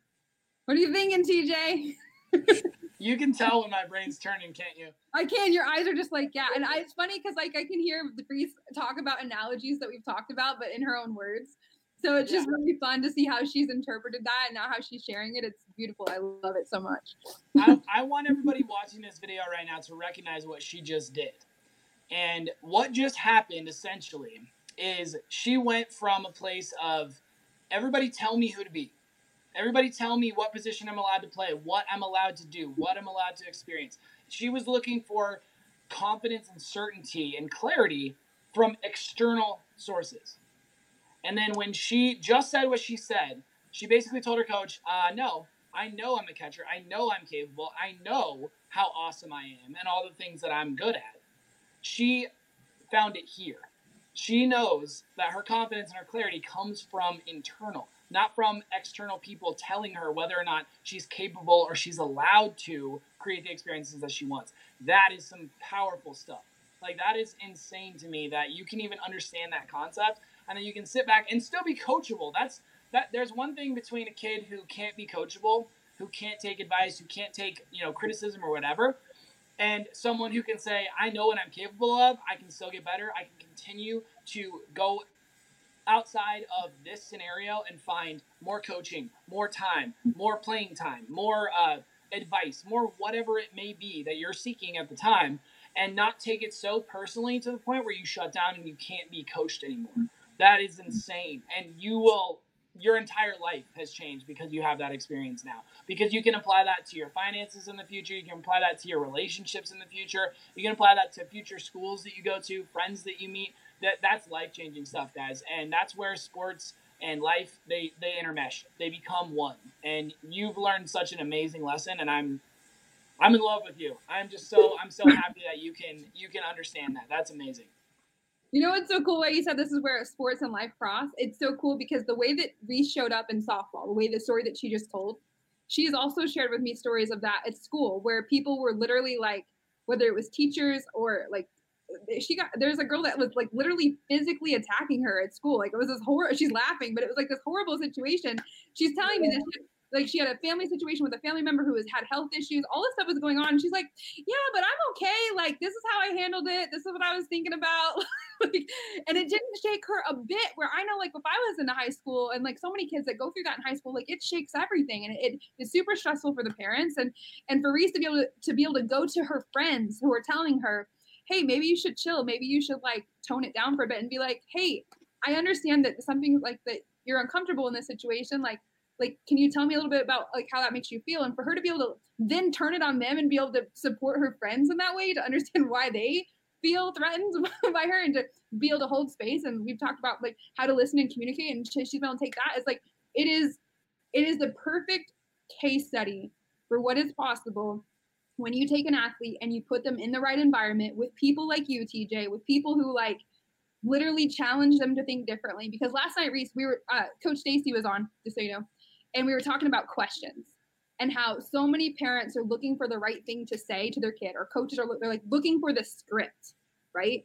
What are you thinking tj (laughs) You can tell when my brain's turning, can't you? I can. Your eyes are just like yeah, and I, it's funny because like I can hear Reese talk about analogies that we've talked about, but in her own words. So it's just really fun to see how she's interpreted that and now how she's sharing it. It's beautiful. I love it so much. I, (laughs) I want everybody watching this video right now to recognize what she just did. And what just happened essentially is she went from a place of everybody tell me who to be. Everybody tell me what position I'm allowed to play, what I'm allowed to do, what I'm allowed to experience. She was looking for confidence and certainty and clarity from external sources. And then when she just said what she said, she basically told her coach, uh, no, I know I'm a catcher. I know I'm capable. I know how awesome I am and all the things that I'm good at. She found it here. She knows that her confidence and her clarity comes from internal, not from external people telling her whether or not she's capable or she's allowed to create the experiences that she wants. That is some powerful stuff. Like, that is insane to me that you can even understand that concept and then you can sit back and still be coachable. That's that. There's one thing between a kid who can't be coachable, who can't take advice, who can't take you know criticism or whatever, and someone who can say, "I know what I'm capable of. I can still get better. I can continue to go." Outside of this scenario and find more coaching, more time, more playing time, more uh, advice, more whatever it may be that you're seeking at the time, and not take it so personally to the point where you shut down and you can't be coached anymore. That is insane. And you will your entire life has changed because you have that experience now. Because you can apply that to your finances in the future, you can apply that to your relationships in the future, you can apply that to future schools that you go to, friends that you meet. That that's life-changing stuff, guys. And that's where sports and life they they intermesh. They become one. And you've learned such an amazing lesson and I'm I'm in love with you. I'm just so I'm so (laughs) happy that you can you can understand that. That's amazing. You know what's so cool? What you said this is where sports and life cross. It's so cool because the way that Reese showed up in softball, the way the story that she just told, she's also shared with me stories of that at school where people were literally like, whether it was teachers or like she got there's a girl that was like literally physically attacking her at school. Like it was this horror. She's laughing, but it was like this horrible situation. She's telling me this like she had a family situation with a family member who has had health issues. All this stuff was going on. And she's like yeah but i'm okay. Like this is how i handled it. This is what i was thinking about. (laughs) Like, and it didn't shake her a bit where i know like if i was in high school and like so many kids that go through that in high school like it shakes everything and it's super stressful for the parents. And and for reese to be able to, to be able to go to her friends who are telling her hey maybe you should chill. Maybe you should like tone it down for a bit and be like hey i understand that something like that you're uncomfortable in this situation. Like like can you tell me a little bit about like how that makes you feel? And for her to be able to then turn it on them and be able to support her friends in that way to understand (laughs) why they feel threatened (laughs) by her and to be able to hold space and we've talked about like how to listen and communicate and she's been able to take that it's like it is it is the perfect case study for what is possible when you take an athlete and you put them in the right environment with people like you tj with people who like literally challenge them to think differently. Because last night reese we were uh, coach stacy was on just so you know and we were talking about questions and how so many parents are looking for the right thing to say to their kid or coaches are they're like looking for the script right?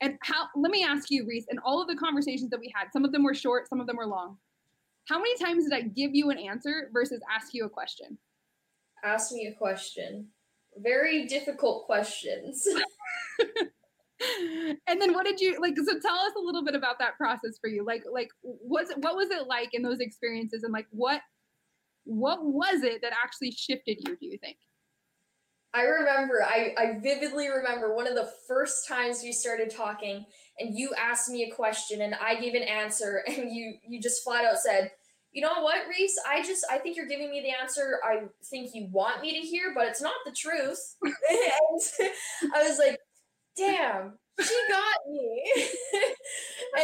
And how let me ask you reese in all of the conversations that we had some of them were short some of them were long. How many times did i give you an answer versus ask you a question? Ask me a question. Very difficult questions (laughs) and then what did you like so tell us a little bit about that process for you like like was what was it like in those experiences and like what what was it that actually shifted you do you think I remember, I, I vividly remember one of the first times we started talking and you asked me a question and I gave an answer (laughs) and you you just flat out said, you know what, Reese? I just I think you're giving me the answer I think you want me to hear, but it's not the truth. (laughs) and (laughs) I was like, damn, she got me. (laughs)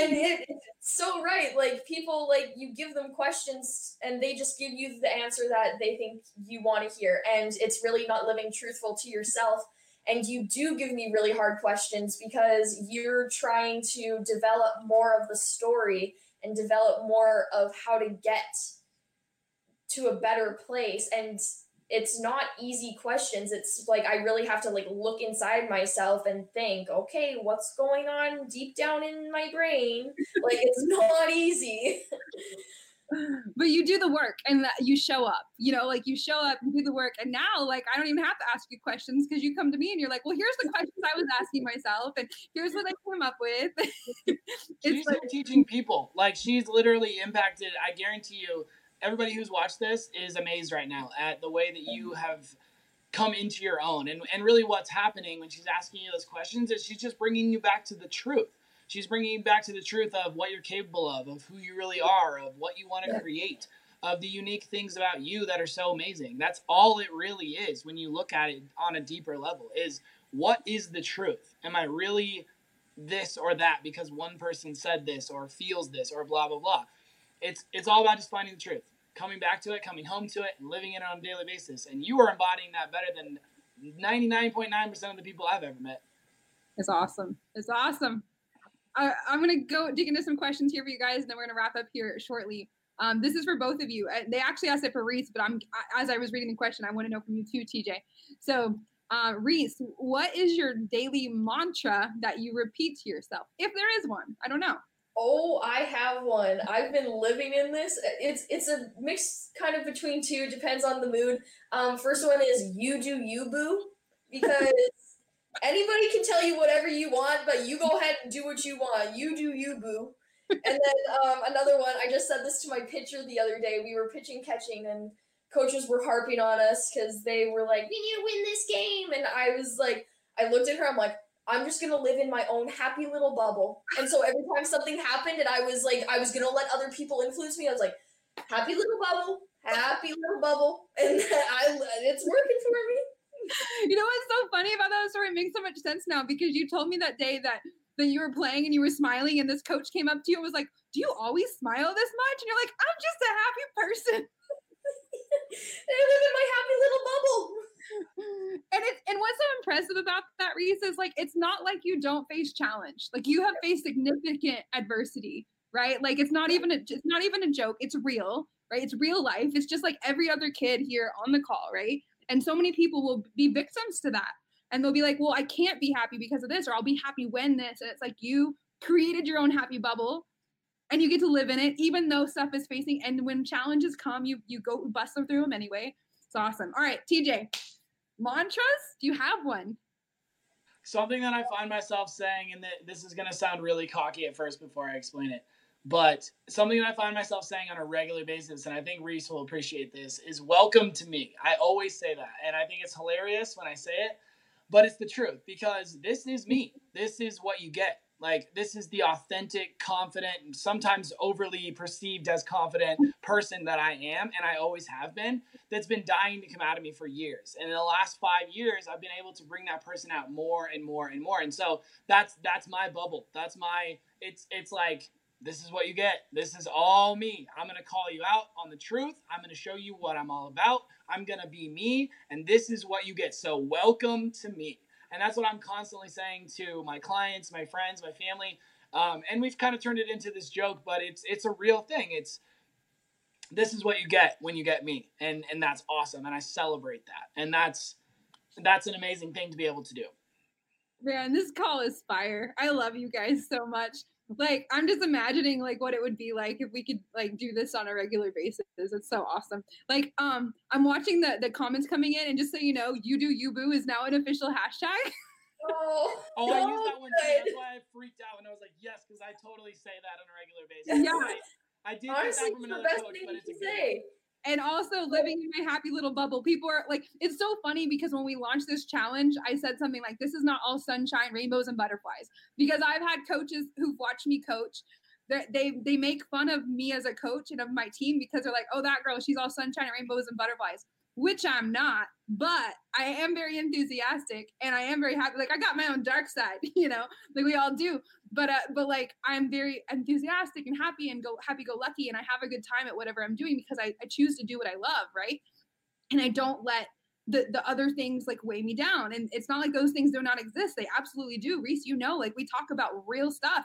and (laughs) it, it's so right. Like people like you give them questions and they just give you the answer that they think you want to hear. And it's really not living truthful to yourself. And you do give me really hard questions because you're trying to develop more of the story and develop more of how to get to a better place. And it's not easy questions. It's like i really have to like look inside myself and think okay what's going on deep down in my brain? Like it's (laughs) not easy. But you do the work and that you show up you know like you show up and do the work and now like i don't even have to ask you questions because you come to me and you're like well here's the questions i was asking myself and here's what i came up with. (laughs) She's like, teaching people like she's literally impacted i guarantee you everybody who's watched this is amazed right now at the way that you have come into your own and, and really what's happening when she's asking you those questions is she's just bringing you back to the truth she's bringing you back to the truth of what you're capable of, of who you really are, of what you want to create, of the unique things about you that are so amazing. That's all it really is when you look at it on a deeper level is what is the truth? Am I really this or that because one person said this or feels this or blah blah blah. It's it's all about just finding the truth, coming back to it, coming home to it, and living it on a daily basis. And you are embodying that better than 99.9% of the people I've ever met. It's awesome. It's awesome. I, am gonna go dig into some questions here for you guys, and then we're gonna wrap up here shortly. Um, this is for both of you. They actually asked it for Reese, but I'm as I was reading the question, I want to know from you too, TJ. So, uh, Reese, what is your daily mantra that you repeat to yourself, if there is one? I don't know. Oh, I have one. I've been living in this. It's it's a mix kind of between two. Depends on the mood. Um, first one is you do you boo because (laughs) Anybody can tell you whatever you want, but you go ahead and do what you want. You do you, boo. (laughs) and then um, another one, I just said this to my pitcher the other day. We were pitching catching, and coaches were harping on us because they were like, "We need to win this game," and I was like, I looked at her, I'm like, I'm just gonna live in my own happy little bubble. And so every time something happened, and I was like, I was gonna let other people influence me, I was like, happy little bubble, happy little bubble, and (laughs) I, it's working for me you know what's so funny about that story? It makes so much sense now because you told me that day that that you were playing and you were smiling and this coach came up to you and was like, "Do you always smile this much?" And you're like, "I'm just a happy person." (laughs) I live in my happy little bubble. And it's and what's so impressive about that, Reese, is like it's not like you don't face challenge. Like you have faced significant adversity, right? Like it's not even a, it's not even a joke. It's real, right? It's real life. It's just like every other kid here on the call, right? And so many people will be victims to that. And they'll be like, well, I can't be happy because of this, or I'll be happy when this. And it's like you created your own happy bubble and you get to live in it, even though stuff is facing. And when challenges come, you you go bust them through them anyway. It's awesome. All right, TJ, mantras? Do you have one? Something that I find myself saying, and this is going to sound really cocky at first before I explain it. But something that I find myself saying on a regular basis, and I think Reese will appreciate this, is welcome to me. I always say that. And I think it's hilarious when I say it, but it's the truth because this is me. This is what you get. Like, this is the authentic, confident, and sometimes overly perceived as confident person that I am, and I always have been, that's been dying to come out of me for years. And in the last five years, I've been able to bring that person out more and more and more. And so that's that's my bubble. That's my it's it's like this is what you get. This is all me. I'm going to call you out on the truth. I'm going to show you what I'm all about. I'm going to be me. And this is what you get. So, welcome to me. And that's what I'm constantly saying to my clients, my friends, my family. Um, and we've kind of turned it into this joke, but it's it's a real thing. It's this is what you get when you get me, and and that's awesome, and I celebrate that, and that's that's an amazing thing to be able to do. Man, this call is fire. I love you guys so much like i'm just imagining like what it would be like if we could like do this on a regular basis it's so awesome like um i'm watching the the comments coming in and just so you know you do you boo is now an official hashtag (laughs) Oh, oh, I used that one too. That's why I freaked out and I was like, yes, because I totally say that on a regular basis. Yeah. I, I did Honestly, get that from another coach, but it's a good say and also living in my happy little bubble. People are like, it's so funny because when we launched this challenge, I said something like, this is not all sunshine, rainbows, and butterflies. Because I've had coaches who've watched me coach. They, they make fun of me as a coach and of my team because they're like, oh, that girl, she's all sunshine, rainbows, and butterflies which I'm not, but I am very enthusiastic and I am very happy. Like I got my own dark side, (laughs) you know, like we all do. But uh, but like I'm very enthusiastic and happy and go happy go lucky and I have a good time at whatever I'm doing because I, I choose to do what I love, right? And I don't let the the other things like weigh me down. And it's not like those things do not exist. They absolutely do. Reese, you know, like we talk about real stuff.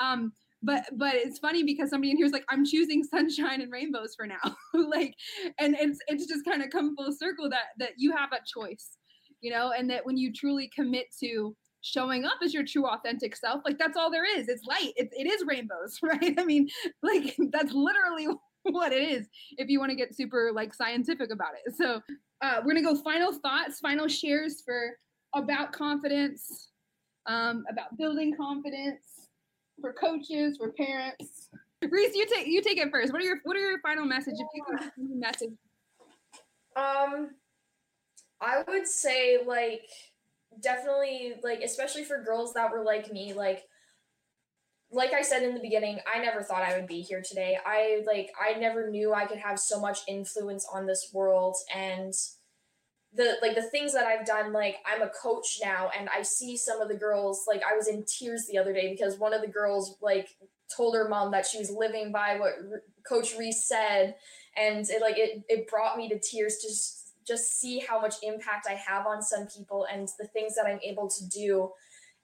Um, but but it's funny because somebody in here is like i'm choosing sunshine and rainbows for now. (laughs) Like and it's it's just kind of come full circle that that you have a choice you know and that when you truly commit to showing up as your true authentic self like that's all there is. It's light. It, it is rainbows (laughs) right? I mean like (laughs) that's literally what it is if you want to get super like scientific about it. So uh, we're gonna go final thoughts, final shares for about confidence, um, about building confidence for coaches, for parents. Reese, you take you take it first. What are your what are your final message? If you can give a message. Um, I would say like definitely like especially for girls that were like me like like I said in the beginning, I never thought I would be here today. I like I never knew I could have so much influence on this world and the like the things that I've done like I'm a coach now and I see some of the girls like I was in tears the other day because one of the girls like told her mom that she was living by what R- coach Reese said and it like it it brought me to tears to just, just see how much impact I have on some people and the things that I'm able to do.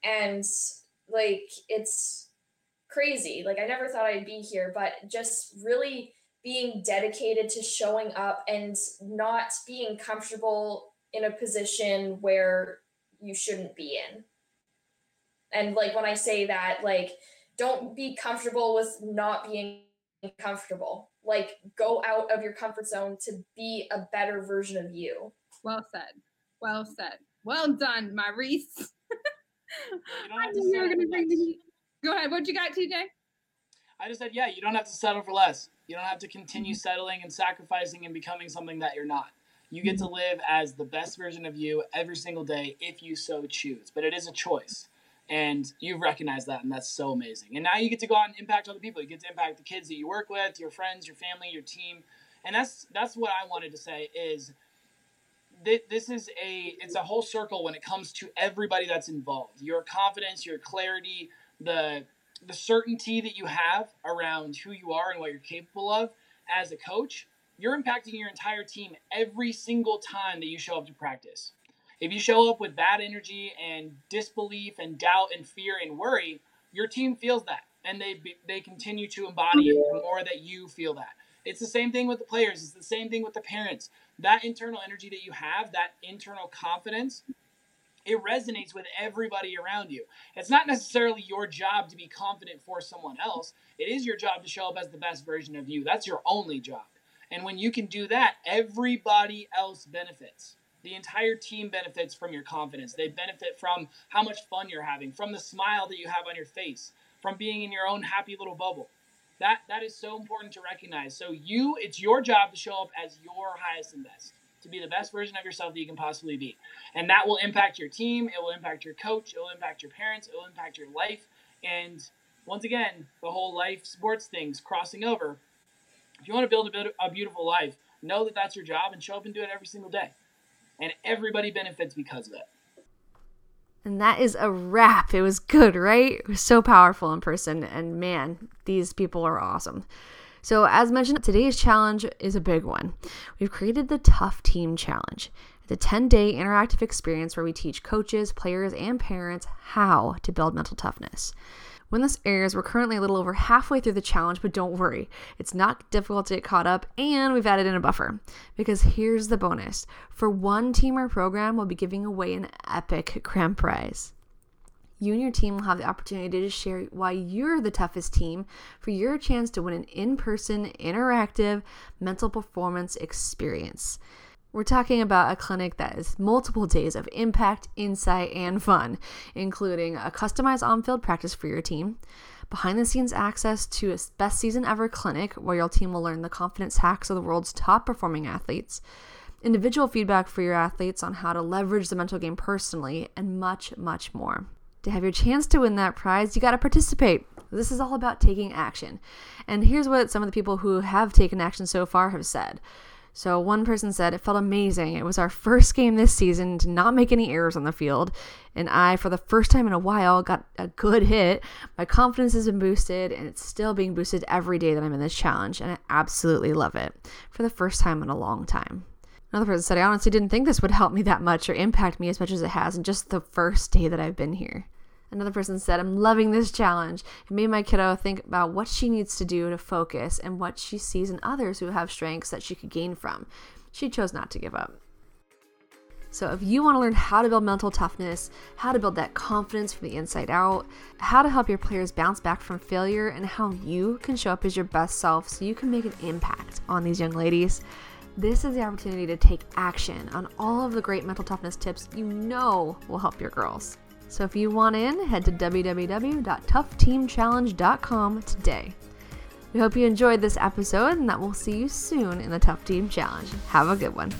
And like it's crazy. Like I never thought I'd be here but just really being dedicated to showing up and not being comfortable in a position where you shouldn't be in. And like when I say that, like don't be comfortable with not being comfortable. Like go out of your comfort zone to be a better version of you. Well said. Well said. Well done, Maurice. (laughs) You don't I knew you were gonna bring the heat. Go ahead. What you got, TJ? I just said, yeah, you don't have to settle for less. You don't have to continue Mm-hmm. settling and sacrificing and becoming something that you're not. You get to live as the best version of you every single day if you so choose. But it is a choice. And you've recognized that, and that's so amazing. And now you get to go out and impact other people. You get to impact the kids that you work with, your friends, your family, your team. And that's that's what I wanted to say is thi- this is a it's a whole circle when it comes to everybody that's involved. Your confidence, your clarity, the the certainty that you have around who you are and what you're capable of as a coach, you're impacting your entire team every single time that you show up to practice. If you show up with bad energy and disbelief and doubt and fear and worry, your team feels that and they they continue to embody it the more that you feel that. It's the same thing with the players, it's the same thing with the parents. That internal energy that you have, that internal confidence, it resonates with everybody around you. It's not necessarily your job to be confident for someone else. It is your job to show up as the best version of you. That's your only job. And when you can do that, everybody else benefits. The entire team benefits from your confidence. They benefit from how much fun you're having, from the smile that you have on your face, from being in your own happy little bubble. That that is so important to recognize. So you, it's your job to show up as your highest and best, to be the best version of yourself that you can possibly be and that will impact your team it will impact your coach it will impact your parents it will impact your life and once again the whole life sports things crossing over if you want to build a, beautiful life know that that's your job and show up and do it every single day and everybody benefits because of it And that is a wrap. It was good, right? It was so powerful in person. And man, these people are awesome. So, as mentioned, today's challenge is a big one. We've created the Tough Team Challenge. It's a 10 day interactive experience where we teach coaches, players, and parents how to build mental toughness. When this airs, we're currently a little over halfway through the challenge, but don't worry, it's not difficult to get caught up, and we've added in a buffer. Because here's the bonus for one team or program, we'll be giving away an epic grand prize. You and your team will have the opportunity to share why you're the toughest team for your chance to win an in person, interactive mental performance experience. We're talking about a clinic that is multiple days of impact, insight, and fun, including a customized on field practice for your team, behind the scenes access to a best season ever clinic where your team will learn the confidence hacks of the world's top performing athletes, individual feedback for your athletes on how to leverage the mental game personally, and much, much more. To have your chance to win that prize, you got to participate. This is all about taking action. And here's what some of the people who have taken action so far have said. So, one person said, It felt amazing. It was our first game this season to not make any errors on the field. And I, for the first time in a while, got a good hit. My confidence has been boosted, and it's still being boosted every day that I'm in this challenge. And I absolutely love it for the first time in a long time. Another person said, I honestly didn't think this would help me that much or impact me as much as it has in just the first day that I've been here. Another person said, I'm loving this challenge. It made my kiddo think about what she needs to do to focus and what she sees in others who have strengths that she could gain from. She chose not to give up. So, if you want to learn how to build mental toughness, how to build that confidence from the inside out, how to help your players bounce back from failure, and how you can show up as your best self so you can make an impact on these young ladies, this is the opportunity to take action on all of the great mental toughness tips you know will help your girls. So, if you want in, head to www.toughteamchallenge.com today. We hope you enjoyed this episode and that we'll see you soon in the Tough Team Challenge. Have a good one.